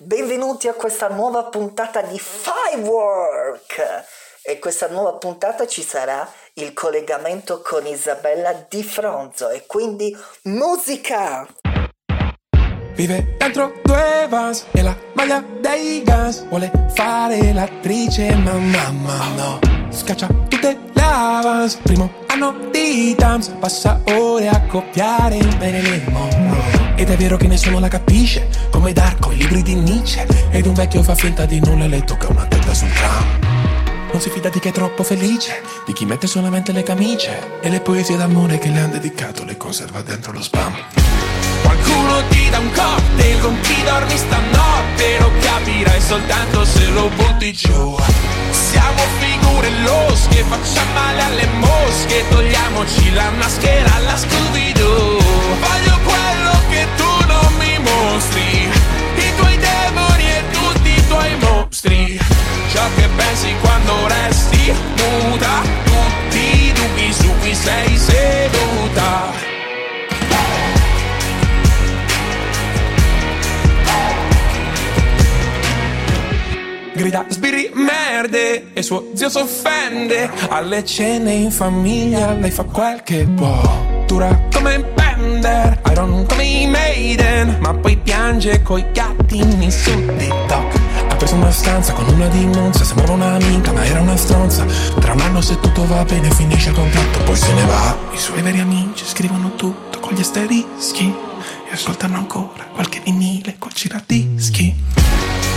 benvenuti a questa nuova puntata di Firework. E questa nuova puntata ci sarà il collegamento con Isabella Di Fronzo. E quindi musica! Vive dentro due vans e la maglia dei gas. Vuole fare l'attrice ma mamma no. Scaccia tutte le avance Primo anno di Tams. Passa ore a copiare bene le Monroe ed è vero che nessuno la capisce Come Darko, i libri di Nietzsche. Ed un vecchio fa finta di nulla e le tocca una testa sul tram. Non si fida di chi è troppo felice Di chi mette solamente le camicie E le poesie d'amore che le han dedicato Le conserva dentro lo spam. Qualcuno ti dà un cocktail con chi dormi stanotte Lo capirai soltanto se lo butti giù. Siamo figure losche, facciamo male alle mosche Togliamoci la maschera alla Scooby-Doo. Voglio quello che tu non mi mostri. I tuoi demoni e tutti i tuoi mostri. Ciò che pensi quando resti muta Tutti i dubbi su cui sei seduta. Grida sbirri merde e suo zio s'offende. Alle cene in famiglia lei fa quel che può dura come Bender Iron come i Maiden ma poi piange coi gattini su TikTok. Ha preso una stanza con una di Monza sembrava una minca ma era una stronza. Tra un anno se tutto va bene finisce il contratto poi se ne va. I suoi veri amici scrivono tutto con gli asterischi e ascoltano ancora qualche vinile col giradischi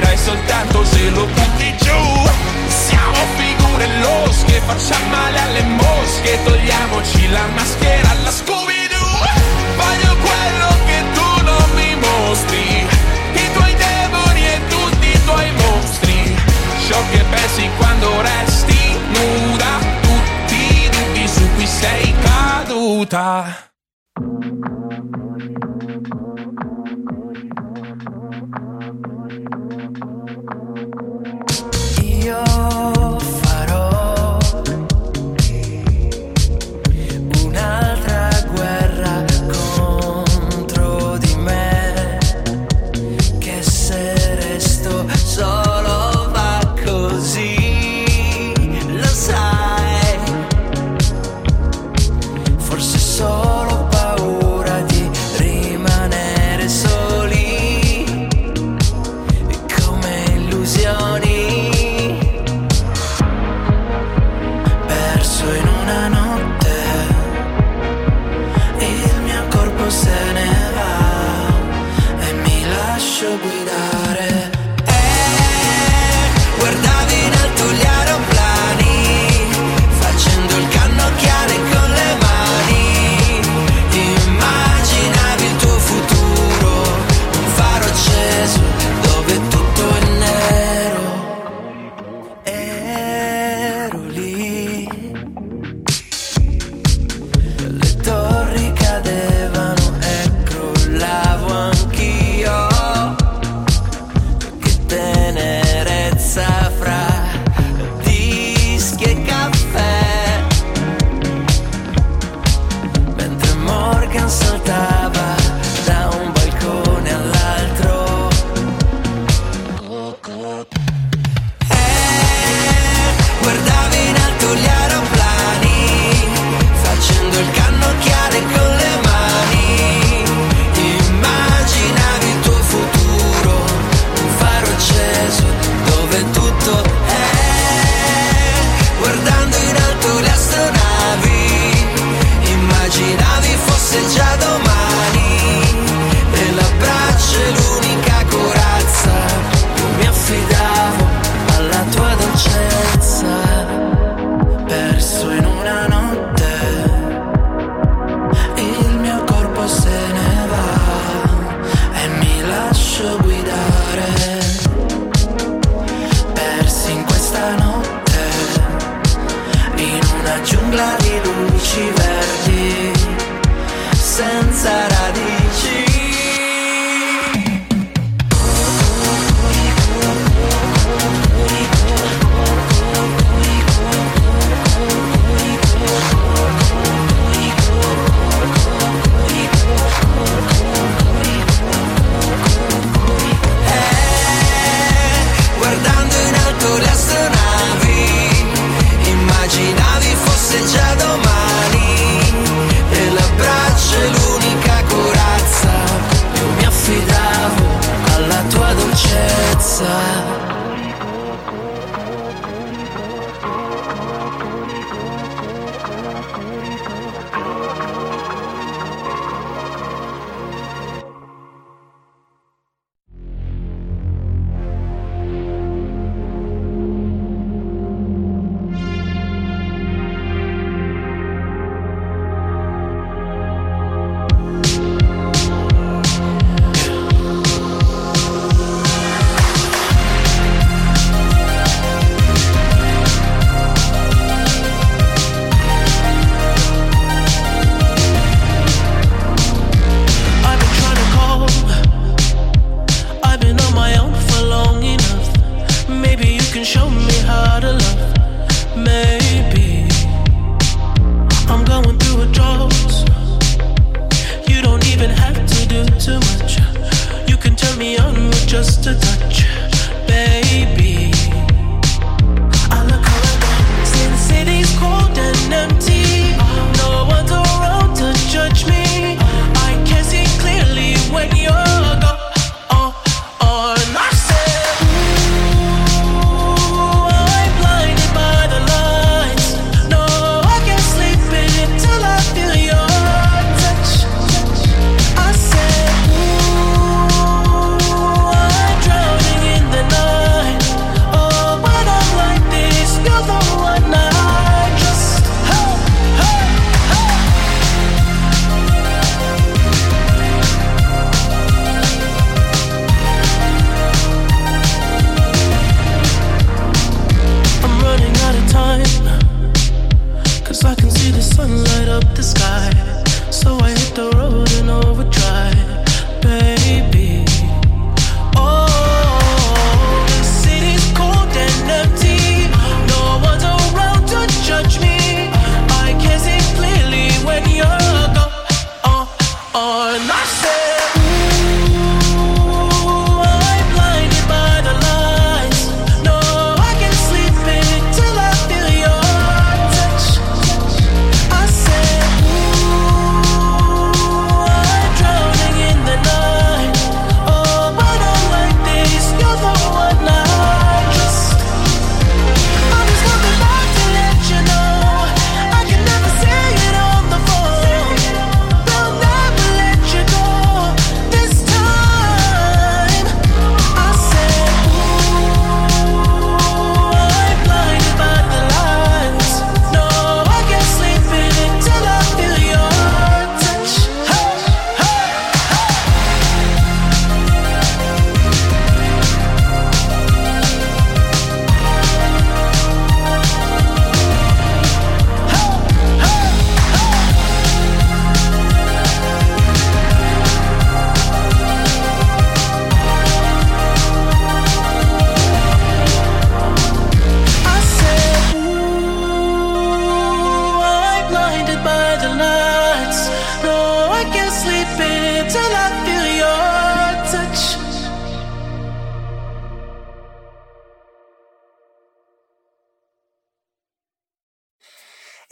Capirai soltanto se lo butti giù. Siamo figure losche, facciamo male alle mosche. Togliamoci la maschera alla Scooby-Doo. Voglio quello che tu non mi mostri. I tuoi demoni e tutti i tuoi mostri. Ciò che pensi quando resti nuda. Tutti i dubbi su cui sei caduta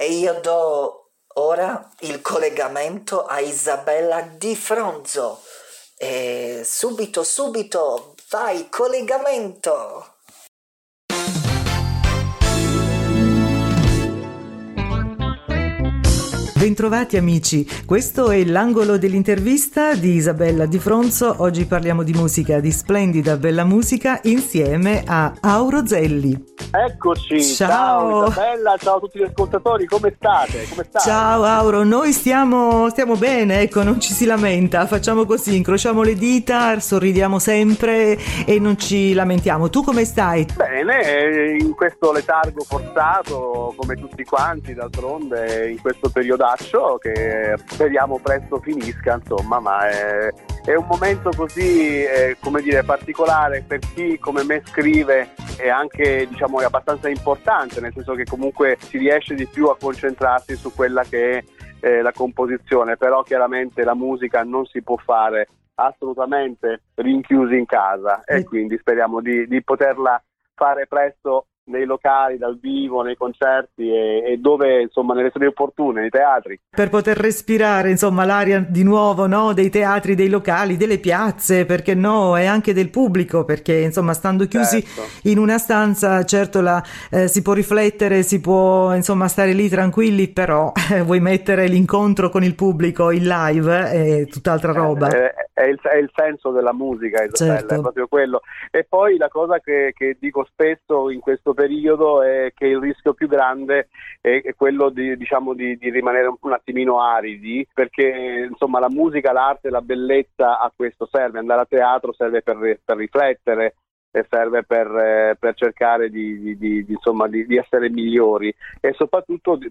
E io do ora il collegamento a Isabella Di Fronzo. E subito, subito, vai, collegamento! Bentrovati amici, questo è l'angolo dell'intervista di Isabella Di Fronzo. Oggi parliamo di musica, di splendida bella musica insieme a Auro Zelli. Eccoci, Ciao. ciao Isabella, ciao a tutti gli ascoltatori, come state? Come stai? Ciao Auro, noi stiamo, stiamo bene, ecco, non ci si lamenta, facciamo così, incrociamo le dita, sorridiamo sempre e non ci lamentiamo. Tu come stai? Bene, in questo letargo forzato, come tutti quanti d'altronde, in questo periodaccio che speriamo presto finisca, insomma, ma è, è un momento così, eh, come dire, particolare per chi come me scrive e anche, diciamo, è abbastanza importante, nel senso che comunque si riesce di più a concentrarsi su quella che è eh, la composizione, però chiaramente la musica non si può fare assolutamente rinchiusi in casa e quindi speriamo di, di poterla fare presto nei locali, dal vivo, nei concerti e, e dove, insomma, nelle sedi opportune, nei teatri. Per poter respirare, insomma, l'aria di nuovo, no? Dei teatri, dei locali, delle piazze, perché no? E anche del pubblico, perché, insomma, stando chiusi Certo. in una stanza, certo la, eh, si può riflettere, si può, insomma, stare lì tranquilli, però eh, vuoi mettere l'incontro con il pubblico in live è tutt'altra roba. Eh, è, il, è il senso della musica, Isabella, Certo. è proprio quello. E poi la cosa che, che dico spesso in questo periodo è che il rischio più grande è, è quello di, diciamo, di, di rimanere un, un attimino aridi, perché insomma la musica, l'arte, la bellezza a questo serve. Andare a teatro serve per, per riflettere, serve per, eh, per cercare di, di- di- insomma, di, di essere migliori e soprattutto di,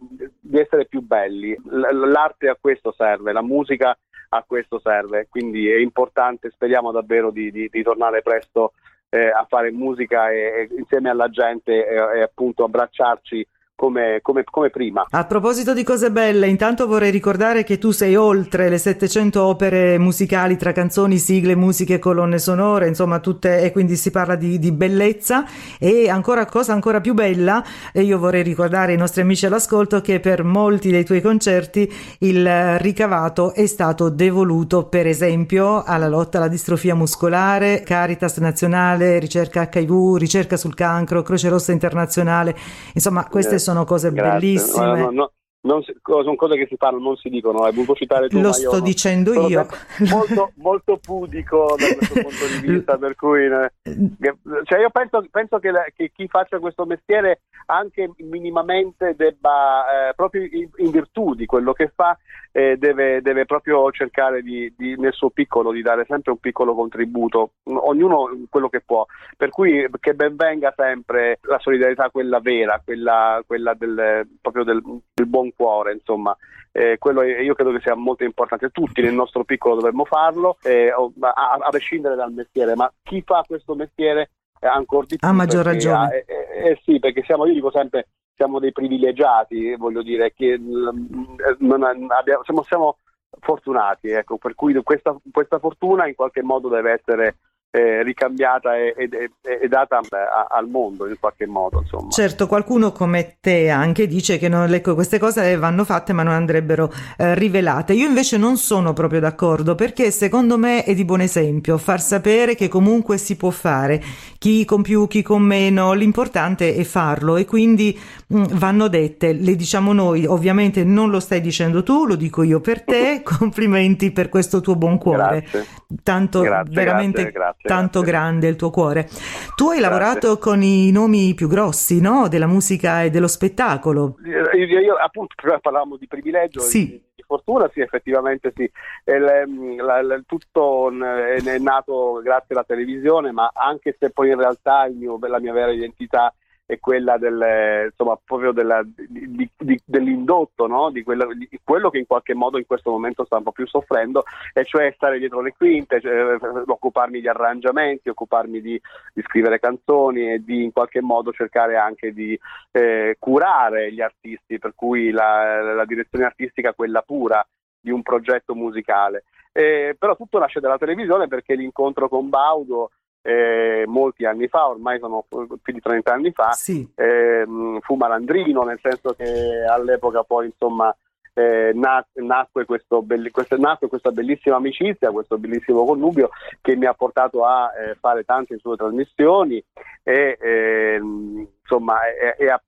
essere più belli. L'arte a questo serve, la musica a questo serve, quindi è importante, speriamo davvero di, di- di tornare presto eh, a fare musica e, e insieme alla gente e, e appunto abbracciarci come, come- come prima. A proposito di cose belle, intanto vorrei ricordare che tu sei oltre le 700 opere musicali tra canzoni, sigle, musiche colonne sonore, insomma tutte, e quindi si parla di, di bellezza e ancora cosa ancora più bella, e io vorrei ricordare ai nostri amici all'ascolto che per molti dei tuoi concerti il eh, ricavato è stato devoluto per esempio alla lotta alla distrofia muscolare, Caritas nazionale, ricerca HIV, ricerca sul cancro, Croce Rossa internazionale, insomma queste Eh, sono cose Grazie. bellissime. No, no, no, si- sono cose che si parlano, non si dicono, hai voluto citare tu. Lo io sto no. dicendo Sono io. Molto, molto pudico da questo punto di vista, per cui eh, che- cioè io penso, penso che, la- che chi faccia questo mestiere anche minimamente debba, eh, proprio in, in virtù di quello che fa, eh, deve, deve proprio cercare di, di- nel suo piccolo di dare sempre un piccolo contributo, ognuno quello che può. Per cui che ben venga sempre la solidarietà, quella vera, quella, quella del, proprio del, del buon cuore, insomma. Eh, quello io credo che sia molto importante. Tutti nel nostro piccolo dovremmo farlo, eh, a, a prescindere dal mestiere, ma chi fa questo mestiere ancora di più. Ha maggior ragione. eh, eh, eh, sì, perché siamo, io dico sempre, siamo dei privilegiati, voglio dire, che mm, eh, non abbiamo- siamo, siamo fortunati, ecco, per cui questa, questa fortuna in qualche modo deve essere eh, ricambiata e, e- e- data a- al mondo in qualche modo, insomma. Certo, qualcuno come te anche dice che non- ecco, queste cose vanno fatte ma non andrebbero eh, rivelate. Io invece non sono proprio d'accordo perché secondo me è di buon esempio far sapere che comunque si può fare, chi con più, chi con meno, l'importante è farlo e quindi mh, vanno dette, le diciamo noi, ovviamente non lo stai dicendo tu, lo dico io per te, complimenti per questo tuo buon cuore. Grazie. Tanto Grazie, veramente grazie, grazie, tanto grazie. grande il tuo cuore. Tu hai Grazie. lavorato con i nomi più grossi, no? Della musica e dello spettacolo. Io, io, appunto prima parlavamo di privilegio Sì. di, fortuna, sì, effettivamente sì. Il, la- la- tutto è, è nato grazie alla televisione, ma anche se poi in realtà il mio- la mia vera identità è quella del, insomma, proprio della- di- di- dell'indotto, no? di, quello, di quello che in qualche modo in questo momento sta un po' più soffrendo, e cioè stare dietro le quinte, cioè, occuparmi di arrangiamenti, occuparmi di, di scrivere canzoni e di in qualche modo cercare anche di eh, curare gli artisti, per cui la, la direzione artistica quella pura di un progetto musicale. Eh, però tutto nasce dalla televisione perché l'incontro con Baudo eh, molti anni fa, ormai sono più di 30 anni fa, Sì. ehm, fu malandrino, nel senso che all'epoca poi insomma eh, na- nacque, questo belli- questa, nacque questa bellissima amicizia, questo bellissimo connubio che mi ha portato a eh, fare tante sue trasmissioni e ehm, insomma e, e a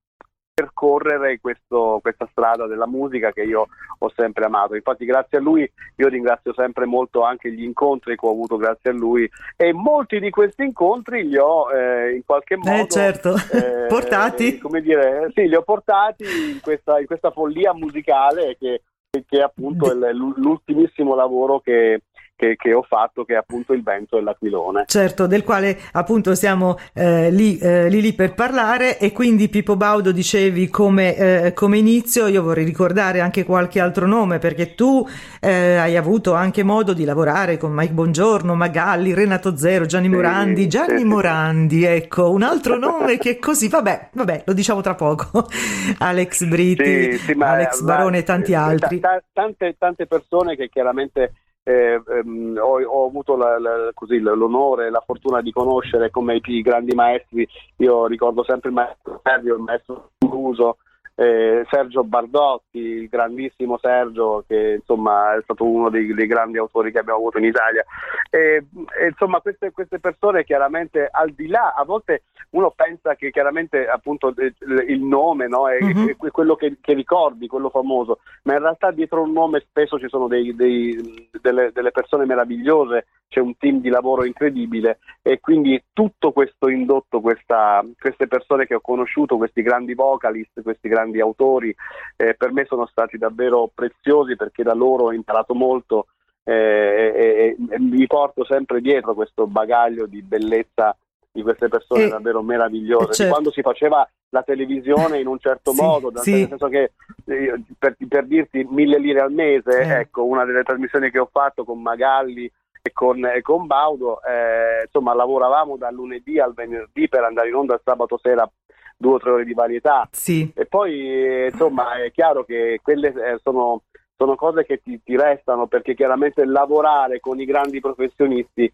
percorrere questo- questa strada della musica che io ho sempre amato. Infatti grazie a lui io ringrazio sempre molto anche gli incontri che ho avuto grazie a lui e molti di questi incontri li ho eh, in qualche modo Eh certo, eh, portati. come dire, sì, li ho portati in questa, in questa follia musicale che, che è appunto il- l'ultimissimo lavoro che, che- che ho fatto, che è appunto il vento e l'aquilone. Certo, del quale appunto siamo eh, lì, eh, lì lì per parlare e quindi Pippo Baudo dicevi come, eh, come inizio, io vorrei ricordare anche qualche altro nome perché tu eh, hai avuto anche modo di lavorare con Mike Bongiorno, Magalli, Renato Zero, Gianni Sì, Morandi, Gianni sì. Morandi, ecco, un altro nome che così, vabbè, vabbè, lo diciamo tra poco, Alex Britti, Sì, Alex ma- Barone e tanti eh, altri. ta- tante, tante persone che chiaramente eh, ehm, ho, ho avuto la- la- così, l'onore e la fortuna di conoscere come i grandi maestri. Io ricordo sempre il maestro Sergio, il maestro Muso, eh, Sergio Bardotti, il grandissimo Sergio, che insomma è stato uno dei, dei grandi autori che abbiamo avuto in Italia. E, e, insomma, queste, queste persone chiaramente al di là, a volte uno pensa che chiaramente appunto il nome no, è, Mhm. è quello che, che ricordi, quello famoso, ma in realtà dietro un nome spesso ci sono dei- dei- delle, delle persone meravigliose, c'è un team di lavoro incredibile e quindi tutto questo indotto, questa- queste persone che ho conosciuto, questi grandi vocalist, questi grandi autori, eh, per me sono stati davvero preziosi perché da loro ho imparato molto eh, e, e- e mi porto sempre dietro questo bagaglio di bellezza di queste persone E- davvero meravigliose. Di certo. quando si faceva la televisione in un certo Sì, modo, nel sì. senso che eh, per, per dirti mille lire al mese, Eh. ecco, una delle trasmissioni che ho fatto con Magalli e con, e con Baudo, eh, insomma, lavoravamo dal lunedì al venerdì per andare in onda il sabato sera due o tre ore di varietà. Sì. E poi insomma è chiaro che quelle eh, sono, sono cose che ti, ti restano perché chiaramente lavorare con i grandi professionisti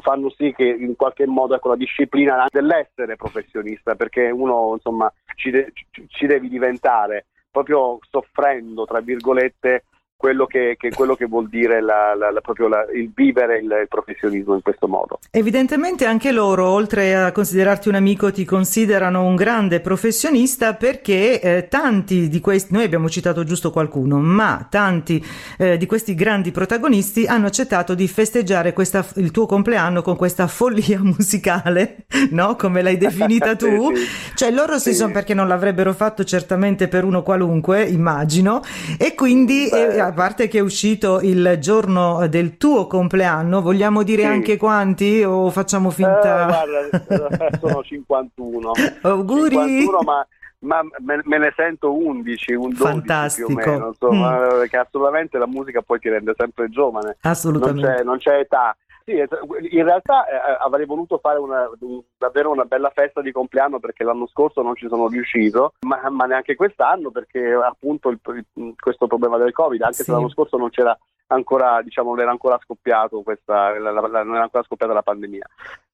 fanno sì che in qualche modo ecco, la disciplina dell'essere professionista perché uno insomma ci, de- ci devi diventare proprio soffrendo tra virgolette quello che, che- quello che vuol dire la- la- la- proprio il vivere il, il professionismo in questo modo. Evidentemente anche loro, oltre a considerarti un amico, ti considerano un grande professionista perché eh, tanti di questi, noi abbiamo citato giusto qualcuno, ma tanti eh, di questi grandi protagonisti hanno accettato di festeggiare questa- il tuo compleanno con questa follia musicale, no? Come l'hai definita tu. Sì. Cioè loro si Sì. sono perché non l'avrebbero fatto certamente per uno qualunque, immagino, e quindi Beh. eh, a parte che è uscito il giorno del tuo compleanno, vogliamo dire Sì. anche quanti o facciamo Eh, finta? guarda, eh, sono 51. Auguri! 51, ma, ma me, me ne sento 11, un 12 Fantastico. più o meno, insomma, Mm. perché assolutamente la musica poi ti rende sempre giovane, non Assolutamente. c'è, non c'è età. Sì, eh, in realtà eh, avrei voluto fare una- un- davvero una bella festa di compleanno perché l'anno scorso non ci sono riuscito, ma, ma neanche quest'anno perché appunto il- questo problema del Covid, anche Sì. se l'anno scorso non c'era ancora, diciamo, non era ancora scoppiato questa, la- la- non era ancora scoppiata la pandemia.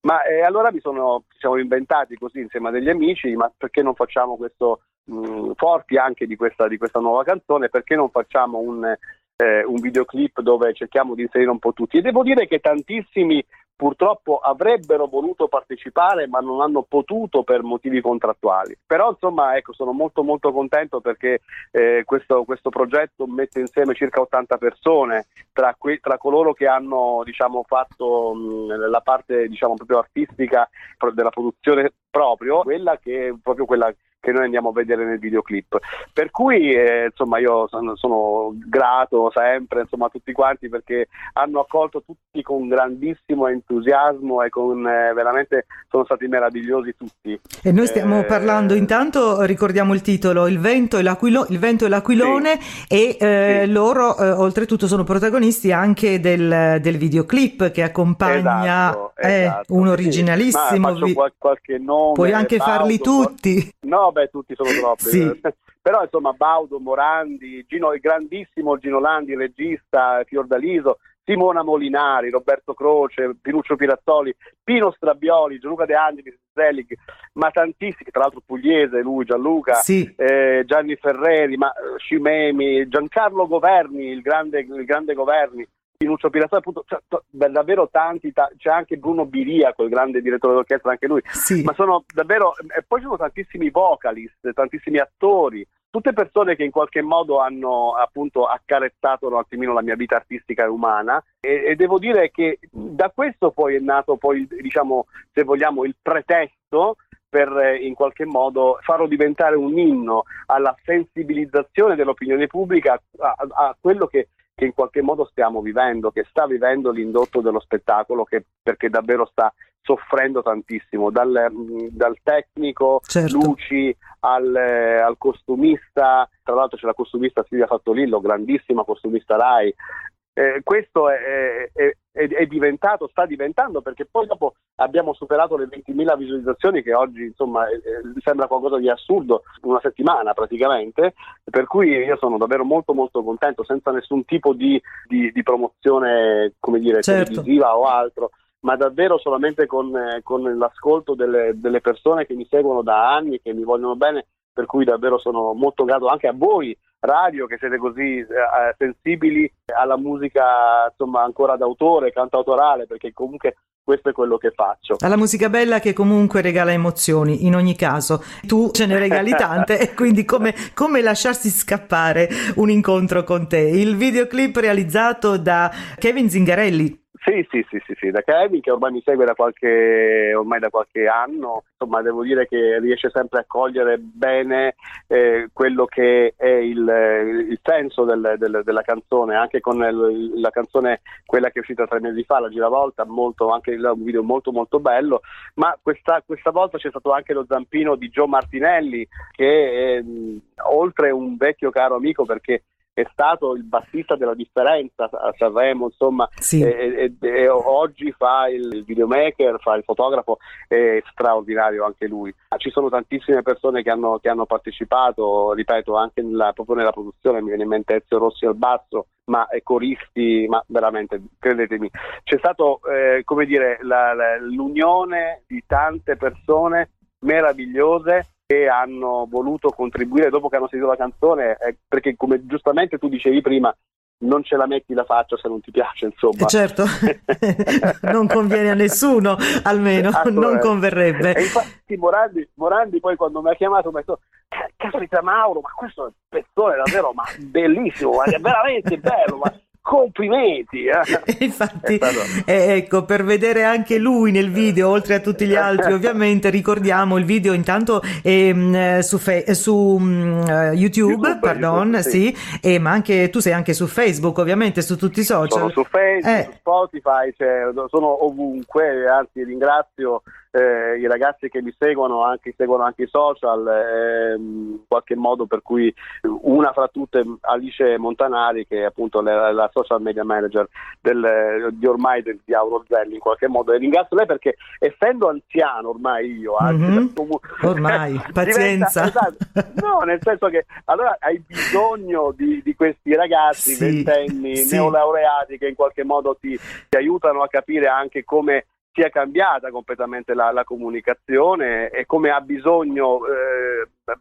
Ma eh, allora mi sono, ci siamo inventati così insieme a degli amici, ma perché non facciamo questo, mh, forti anche di questa, di questa nuova canzone, perché non facciamo un, eh, un videoclip dove cerchiamo di inserire un po' tutti? E devo dire che tantissimi purtroppo avrebbero voluto partecipare ma non hanno potuto per motivi contrattuali. Però insomma ecco sono molto molto contento perché eh, questo, questo progetto mette insieme circa 80 persone tra, que- tra coloro che hanno diciamo, fatto mh, la parte diciamo, proprio artistica pro- della produzione proprio, quella che proprio quella che noi andiamo a vedere nel videoclip. Per cui eh, insomma io sono, sono grato sempre insomma, a tutti quanti perché hanno accolto tutti con grandissimo entusiasmo e con eh, veramente sono stati meravigliosi tutti. E noi stiamo Eh, parlando intanto, ricordiamo il titolo, Il vento e, l'aquilo- il vento e l'aquilone e eh, Sì. loro eh, oltretutto sono protagonisti anche del, del videoclip che accompagna Esatto, eh, esatto. un Sì, originalissimo faccio vi- qual- qualche nome. Puoi anche farli Baudo, tutti. No, beh, tutti sono troppi. Sì. Però insomma Baudo, Morandi, Gino, il grandissimo Gino Landi, regista, Fiordaliso, Simona Molinari, Roberto Croce, Pinuccio Pirazzoli, Pino Strabioli, Gianluca De Angeli, Zelig, ma tantissimi, tra l'altro pugliese, lui, Gianluca, Sì. eh, Gianni Ferreri, ma eh, Scimemi, Giancarlo Governi, il grande, il grande Governi, Pinuccio Pirazzoli, appunto, cioè, davvero tanti, ta- c'è anche Bruno Biriaco, il grande direttore d'orchestra, anche lui, Sì. ma sono davvero e poi ci sono tantissimi vocalist, tantissimi attori, tutte persone che in qualche modo hanno appunto accarezzato un attimino la mia vita artistica e umana e, e devo dire che da questo poi è nato poi diciamo se vogliamo il pretesto per eh, in qualche modo farlo diventare un inno alla sensibilizzazione dell'opinione pubblica a, a- a quello che, che in qualche modo stiamo vivendo, che sta vivendo l'indotto dello spettacolo, che, perché davvero sta soffrendo tantissimo, dal, dal tecnico, Certo. luci, al, eh, al costumista, tra l'altro c'è la costumista Silvia Fattolillo, grandissima costumista Rai. Eh, questo è, è- è- diventato, sta diventando perché poi dopo abbiamo superato le 20.000 visualizzazioni che oggi insomma eh, sembra qualcosa di assurdo, una settimana praticamente, per cui io sono davvero molto molto contento senza nessun tipo di, di- di promozione come dire Certo. televisiva o altro ma davvero solamente con, eh, con l'ascolto delle, delle persone che mi seguono da anni e che mi vogliono bene, per cui davvero sono molto grato anche a voi, radio, che siete così eh, eh, sensibili alla musica insomma ancora d'autore, cantautorale, perché comunque questo è quello che faccio. Alla musica bella che comunque regala emozioni, in ogni caso. Tu ce ne regali tante e quindi come, come lasciarsi scappare un incontro con te? Il videoclip realizzato da Kevin Zingarelli. Sì, sì, sì, sì, sì, da Kevin che ormai mi segue da qualche, ormai da qualche anno, insomma devo dire che riesce sempre a cogliere bene eh, quello che è il, il senso del- del- della canzone, anche con il- la canzone, quella che è uscita tre mesi fa, la giravolta, molto, anche un video molto molto bello, ma questa, questa volta c'è stato anche lo zampino di Joe Martinelli che mh, oltre un vecchio caro amico perché è stato il bassista della differenza a Sanremo, insomma, Sì. e, e- e oggi fa il videomaker, fa il fotografo, è straordinario anche lui. Ci sono tantissime persone che hanno, che hanno partecipato, ripeto, anche nella, proprio nella produzione, mi viene in mente Ezio Rossi al basso, ma e coristi, ma veramente, credetemi, c'è stato, eh, come dire, la- la- l'unione di tante persone meravigliose che hanno voluto contribuire dopo che hanno sentito la canzone, eh, perché come giustamente tu dicevi prima, non ce la metti la faccia se non ti piace, insomma. Eh, certo, non conviene a nessuno, almeno non converrebbe. E infatti Morandi, Morandi poi quando mi ha chiamato mi ha detto "Ca- caspita Mauro, ma questo è un pezzone davvero ma bellissimo, ma è veramente bello, ma complimenti. eh." Infatti, stato- eh, ecco, per vedere anche lui nel video, oltre a tutti gli altri, ovviamente ricordiamo il video intanto ehm, eh, su, fe- eh, su eh, YouTube, YouTube, pardon, YouTube, sì, sì. e, ma anche tu sei anche su Facebook, ovviamente, su tutti i social. Sono su Facebook, Eh. su Spotify, cioè, sono ovunque, anzi ringrazio eh, i ragazzi che mi seguono, anche, seguono anche i social, ehm, in qualche modo per cui una fra tutte Alice Montanari che è appunto la, la social media manager del- di ormai del, di Aurozelli in qualche modo e ringrazio lei perché essendo anziano ormai io anche Mhm. comu- Ormai, diventa- pazienza. esatto. no nel senso che allora hai bisogno di, di questi ragazzi Sì, ventenni sì. neolaureati che in qualche modo ti, ti aiutano a capire anche come sia cambiata completamente la, la comunicazione e come ha bisogno eh,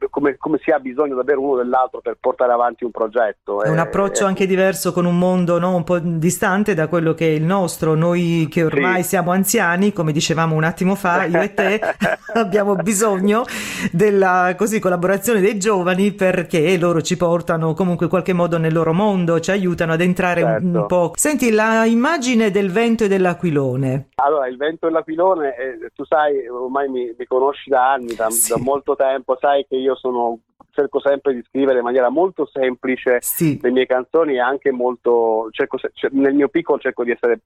come, come si ha bisogno davvero uno dell'altro per portare avanti un progetto È un Eh, approccio eh, anche diverso con un mondo no, un po' distante da quello che è il nostro. Noi che ormai Sì. siamo anziani, come dicevamo un attimo fa, io e te abbiamo bisogno della così, collaborazione dei giovani perché loro ci portano comunque in qualche modo nel loro mondo, ci aiutano ad entrare un, un Certo. po'. Senti, la immagine del vento e dell'aquilone. Allora, il vento e l'aquilone, eh, tu sai, ormai mi, mi conosci da anni, da, Sì. da molto tempo, sai che io sono, cerco sempre di scrivere in maniera molto semplice Sì, le mie canzoni e anche molto, cerco cer- nel mio piccolo cerco di essere,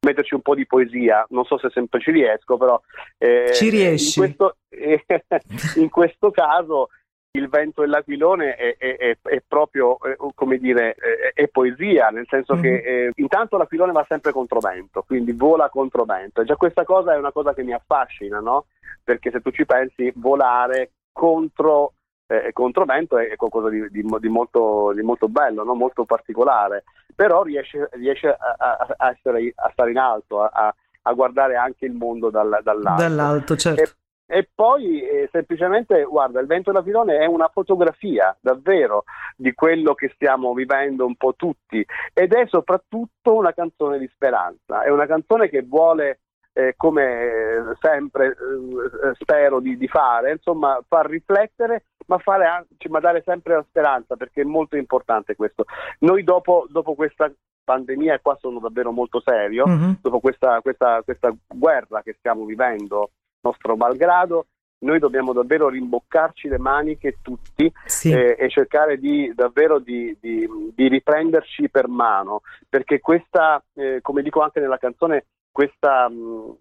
metterci un po' di poesia, non so se sempre ci riesco, però eh, Ci riesci. In questo, in questo caso il vento e l'aquilone è, è- è- è proprio, eh, come dire, è, poesia, nel senso Mhm. che eh, intanto l'aquilone va sempre contro vento, quindi vola contro vento. E già questa cosa è una cosa che mi affascina, no? Perché se tu ci pensi, volare contro, eh, contro vento è, qualcosa di, di di molto, di molto bello, no? molto particolare, però riesce, riesce a, a- essere, a stare in alto, a, a- a guardare anche il mondo dal- dall'alto. dall'alto, certo. E, e poi eh, semplicemente, guarda, il vento dell'aquilone è una fotografia davvero di quello che stiamo vivendo un po' tutti ed è soprattutto una canzone di speranza, è una canzone che vuole, eh, come sempre eh, spero di, di fare, insomma, far riflettere ma, fare anche, ma dare sempre la speranza perché è molto importante questo. Noi dopo, dopo questa pandemia, e qua sono davvero molto serio, Mhm. dopo questa, questa, questa guerra che stiamo vivendo, nostro malgrado, noi dobbiamo davvero rimboccarci le maniche tutti Sì. eh, e cercare di davvero di, di- di riprenderci per mano, perché questa, eh, come dico anche nella canzone, questa,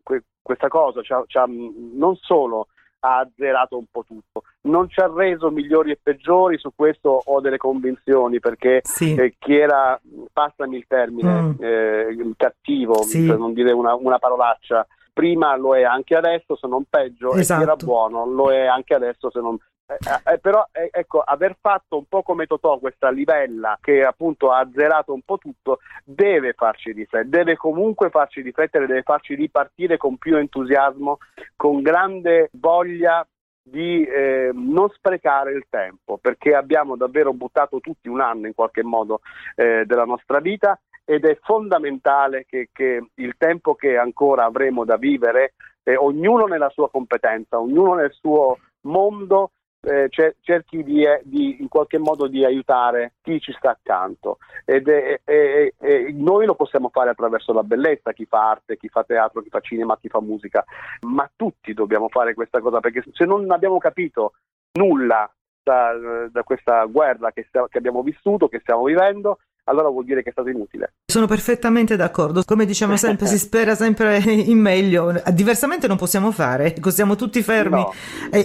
que- questa cosa ci ha- ci ha, mh, non solo ha azzerato un po' tutto, non ci ha reso migliori e peggiori, su questo ho delle convinzioni, perché Sì. eh, chi era, passami il termine, Mm. eh, cattivo, Sì. per non dire una, una parolaccia, prima lo è anche adesso se non peggio, e chi era Esatto. buono lo è anche adesso se non... eh, eh, però eh, ecco, aver fatto un po' come Totò questa livella che appunto ha azzerato un po' tutto, deve farci riflettere, deve comunque farci riflettere, deve farci ripartire con più entusiasmo, con grande voglia di eh, non sprecare il tempo, perché abbiamo davvero buttato tutti un anno in qualche modo eh, della nostra vita ed è fondamentale che, che il tempo che ancora avremo da vivere, eh, ognuno nella sua competenza, ognuno nel suo mondo, eh, cer- cerchi di, eh, di, in qualche modo di aiutare chi ci sta accanto. Ed è- è- è- noi lo possiamo fare attraverso la bellezza, chi fa arte, chi fa teatro, chi fa cinema, chi fa musica, ma tutti dobbiamo fare questa cosa perché se non abbiamo capito nulla da, da questa guerra che, sta- che abbiamo vissuto, che stiamo vivendo, allora vuol dire che è stato inutile. Sono perfettamente d'accordo. Come diciamo sempre, si spera sempre in meglio. Diversamente non possiamo fare. ecco, Siamo tutti fermi No.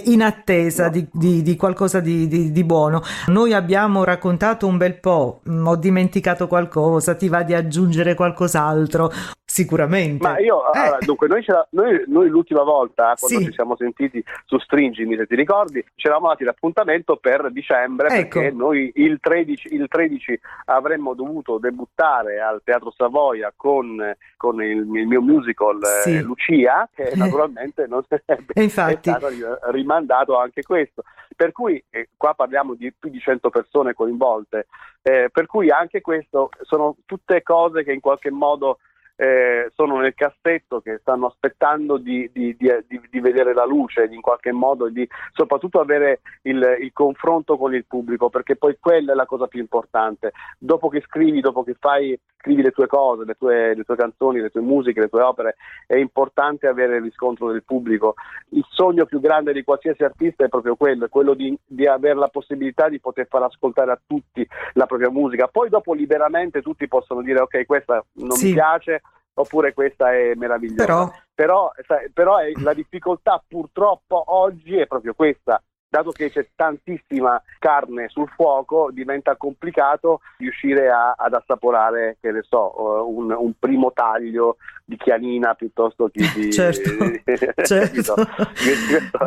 in attesa di, di- di qualcosa di, di- di buono. Noi abbiamo raccontato un bel po'. mm, Ho dimenticato qualcosa. Ti va di aggiungere qualcos'altro? Sicuramente. Ma io, Eh, allora, dunque, noi, noi- noi l'ultima volta, quando Sì. ci siamo sentiti su Stringimi, se ti ricordi, ci eravamo dati l'appuntamento per dicembre, Ecco. perché noi il 13, il 13 avremmo dovuto debuttare al Teatro Savoia con, con il, il mio musical eh, Sì. Lucia, che naturalmente non sarebbe infatti- stato ri- rimandato anche questo. Per cui, eh, qua parliamo di più di 100 persone coinvolte, eh, per cui anche questo sono tutte cose che in qualche modo eh, sono nel cassetto che stanno aspettando di, di- di- di- di vedere la luce in qualche modo e di soprattutto avere il, il confronto con il pubblico perché poi quella è la cosa più importante. Dopo che scrivi, dopo che fai scrivi le tue cose, le tue, le tue canzoni, le tue musiche, le tue opere è importante avere il riscontro del pubblico. Il sogno più grande di qualsiasi artista è proprio quello, è quello di, di avere la possibilità di poter far ascoltare a tutti la propria musica. Poi dopo liberamente tutti possono dire ok questa non Sì. mi piace oppure questa è meravigliosa. Però- però, però è- la difficoltà purtroppo oggi è proprio questa. Dato che c'è tantissima carne sul fuoco, diventa complicato riuscire a- ad assaporare, che ne so, eh, un, un primo taglio di chianina piuttosto che di... Certo, certo.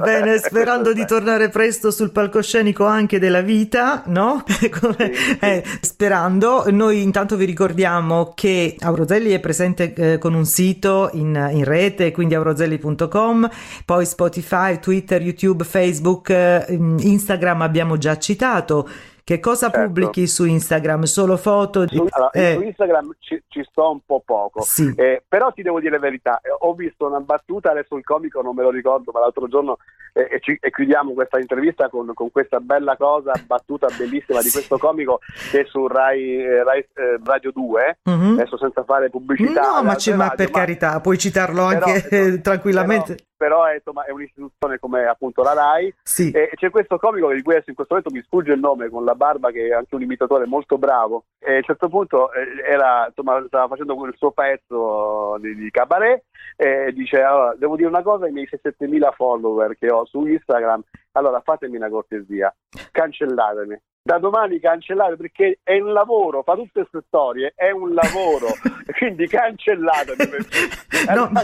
Bene, sperando di tornare presto sul palcoscenico anche della vita, no? Come- eh, sperando, noi intanto vi ricordiamo che Aurozelli è presente eh, con un sito in, in rete, quindi aurozelli.com, poi Spotify, Twitter, YouTube, Facebook, eh, Instagram abbiamo già citato. Che cosa Certo. pubblichi su Instagram? Solo foto? di- Su, allora, eh, su Instagram ci, ci sto un po' poco, Sì. Eh, però ti devo dire la verità, eh, ho visto una battuta, adesso il comico non me lo ricordo, ma l'altro giorno eh, e, ci- e chiudiamo questa intervista con, con questa bella cosa, battuta bellissima di questo comico che è su Rai, eh, Rai, eh, Radio 2, Mhm. adesso senza fare pubblicità. No, ma, c'è- ma radio, per carità, puoi citarlo però, anche eh, tranquillamente. Però, però, eh, insomma, è un'istituzione come appunto la Rai. Sì. e c'è questo comico di cui adesso in questo momento mi sfugge il nome con la barba che è anche un imitatore molto bravo. E a un certo punto eh, era, insomma, stava facendo il suo pezzo di, di cabaret e dice allora, devo dire una cosa ai miei 7.000 follower che ho su Instagram allora fatemi una cortesia cancellatemi da domani cancellate perché è un lavoro, fa tutte queste storie, è un lavoro, quindi cancellatemi. perché- No, ma,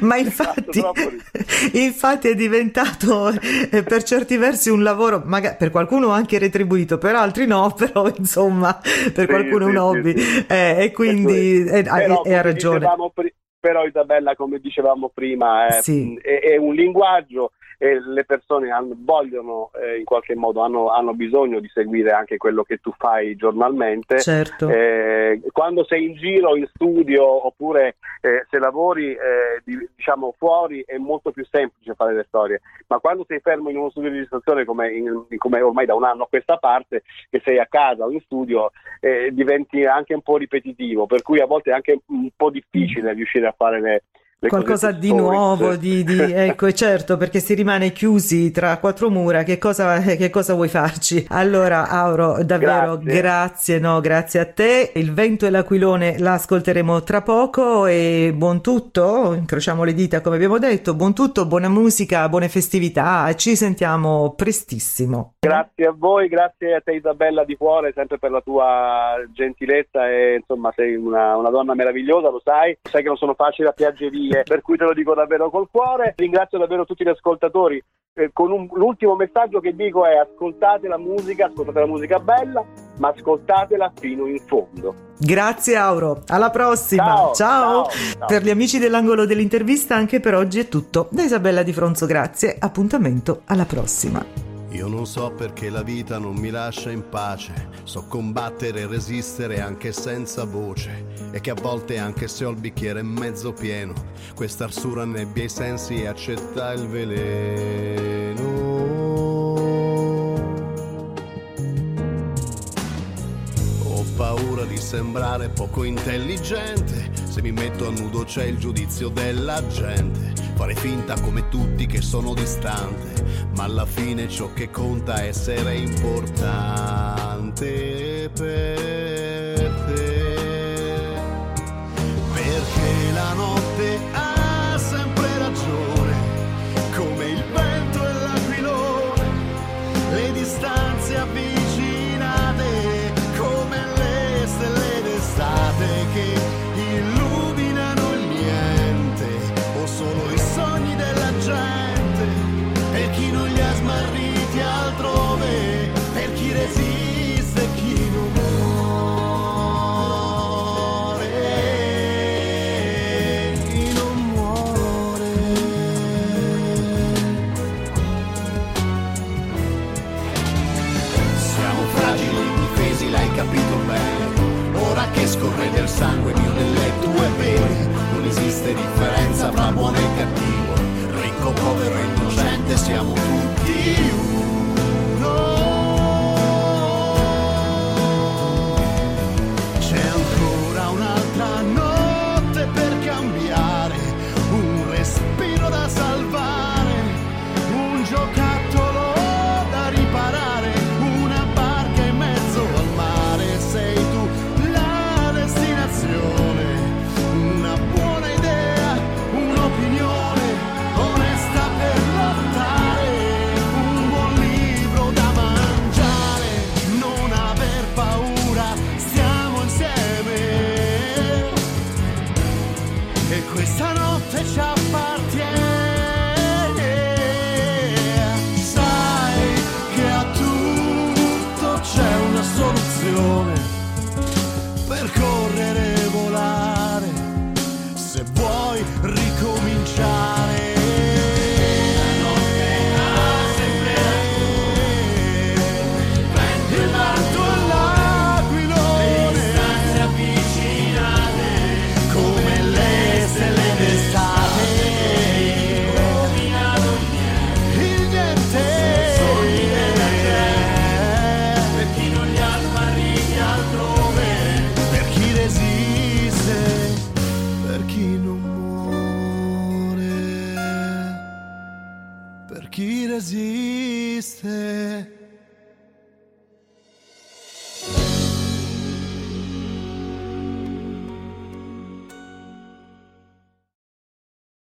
ma Mi infatti, infatti è diventato eh, per certi versi un lavoro, magari per qualcuno anche retribuito, per altri no, però insomma per Sì, qualcuno è sì, un sì, hobby sì. Eh, e quindi eh, Però, hai come ragione. dicevamo però Isabella, come dicevamo prima, è, Sì. è- è un linguaggio e le persone hanno- vogliono eh, in qualche modo, hanno, hanno bisogno di seguire anche quello che tu fai giornalmente. Certo. Eh, quando sei in giro, in studio oppure eh, se lavori eh, di- diciamo fuori è molto più semplice fare le storie, ma quando sei fermo in uno studio di registrazione come, in- come ormai da un anno a questa parte, che sei a casa o in studio, eh, diventi anche un po' ripetitivo, per cui a volte è anche un po' difficile riuscire a fare le Qualcosa di nuovo, di, di- ecco, certo, perché si rimane chiusi tra quattro mura, che cosa, che cosa vuoi farci? Allora, Auro, davvero Grazie. grazie, no, grazie a te. Il vento e l'aquilone la ascolteremo tra poco e buon tutto, incrociamo le dita come abbiamo detto, buon tutto, buona musica, buone festività, ci sentiamo prestissimo. Grazie a voi, grazie a te Isabella di cuore, sempre per la tua gentilezza e insomma sei una, una donna meravigliosa, lo sai, sai che non sono facili a piaggerie, per cui te lo dico davvero col cuore. Ringrazio davvero tutti gli ascoltatori. Eh, con un- l'ultimo messaggio che dico è ascoltate la musica, ascoltate la musica bella, ma ascoltatela fino in fondo. Grazie Auro, alla prossima. Ciao. ciao, ciao. Per gli amici dell'angolo dell'intervista anche per oggi è tutto. Da Isabella Di Fronzo, grazie. Appuntamento alla prossima. Io non so perché la vita non mi lascia in pace, so combattere e resistere anche senza voce e che a volte anche se ho il bicchiere mezzo pieno, questa arsura nebbia i sensi e accetta il veleno. Ho paura di sembrare poco intelligente, se mi metto a nudo c'è il giudizio della gente. Fare finta come tutti che sono distante. Ma alla fine ciò che conta è essere importante per